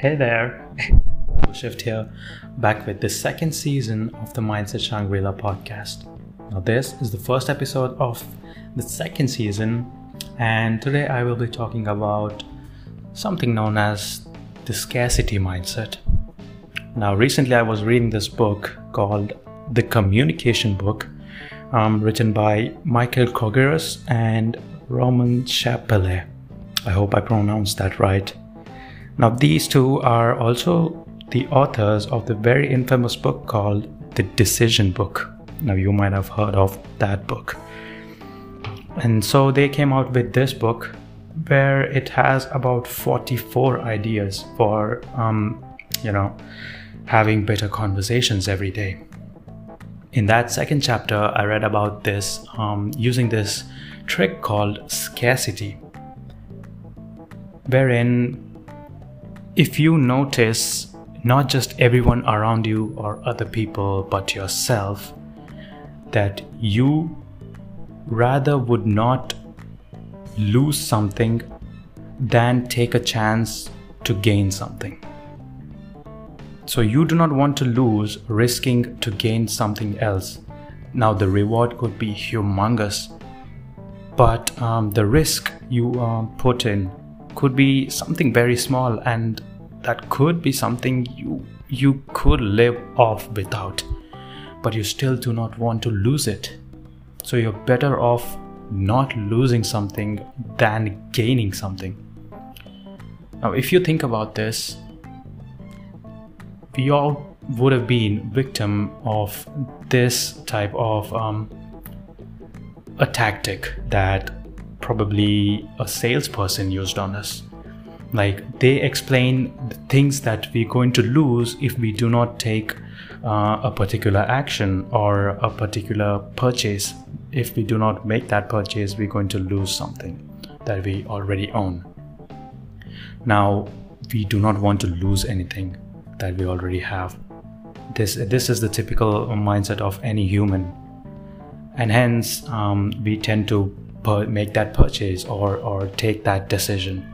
Hey there, Shift here, back with the second season of the Mindset Shangri-La podcast. Now, this is the first episode of the second season, and today I will be talking about something known as the scarcity mindset. Now, recently I was reading this book called The Communication Book, um, written by Michael Krogerus and Roman Tschäppeler. I hope I pronounced that right. Now, these two are also the authors of the very infamous book called The Decision Book. Now, you might have heard of that book. And so they came out with this book where it has about 44 ideas for, um, you know, having better conversations every day. In that second chapter, I read about this um, using this trick called scarcity, wherein if you notice not just everyone around you or other people, but yourself, that you rather would not lose something than take a chance to gain something. So you do not want to lose risking to gain something else. Now, the reward could be humongous, but um, the risk you uh, put in could be something very small and that could be something you you could live off without. But you still do not want to lose it. So you're better off not losing something than gaining something. Now if you think about this we all would have been victim of this type of um, a tactic that probably a salesperson used on us. Like they explain the things that we're going to lose if we do not take uh, a particular action or a particular purchase. If we do not make that purchase, we're going to lose something that we already own. Now, we do not want to lose anything that we already have. This, this is the typical mindset of any human. And hence, um, we tend to make that purchase or, or take that decision.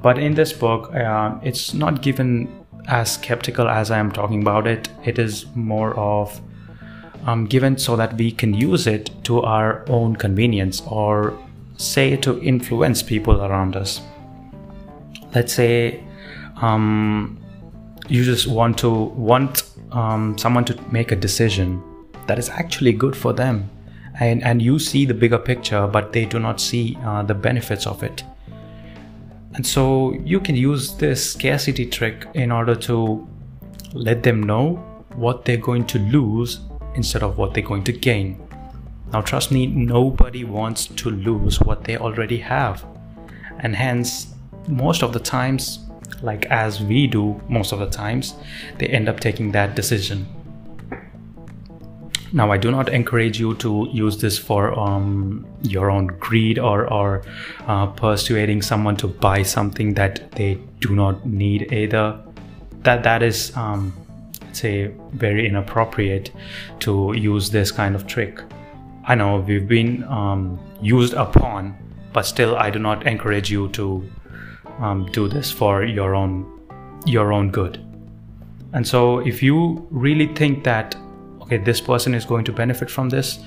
But in this book, uh, it's not given as skeptical as I am talking about it. It is more of um, given so that we can use it to our own convenience or say to influence people around us. Let's say um, you just want to want um, someone to make a decision that is actually good for them and, and you see the bigger picture, but they do not see uh, the benefits of it. And so you can use this scarcity trick in order to let them know what they're going to lose instead of what they're going to gain. Now, trust me, nobody wants to lose what they already have. And hence, most of the times, like as we do most of the times, they end up taking that decision now, I do not encourage you to use this for um, your own greed or, or uh, persuading someone to buy something that they do not need either. That that is, um, say, very inappropriate to use this kind of trick. I know we've been um, used upon, but still, I do not encourage you to um, do this for your own your own good. And so, if you really think that okay this person is going to benefit from this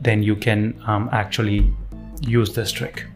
then you can um, actually use this trick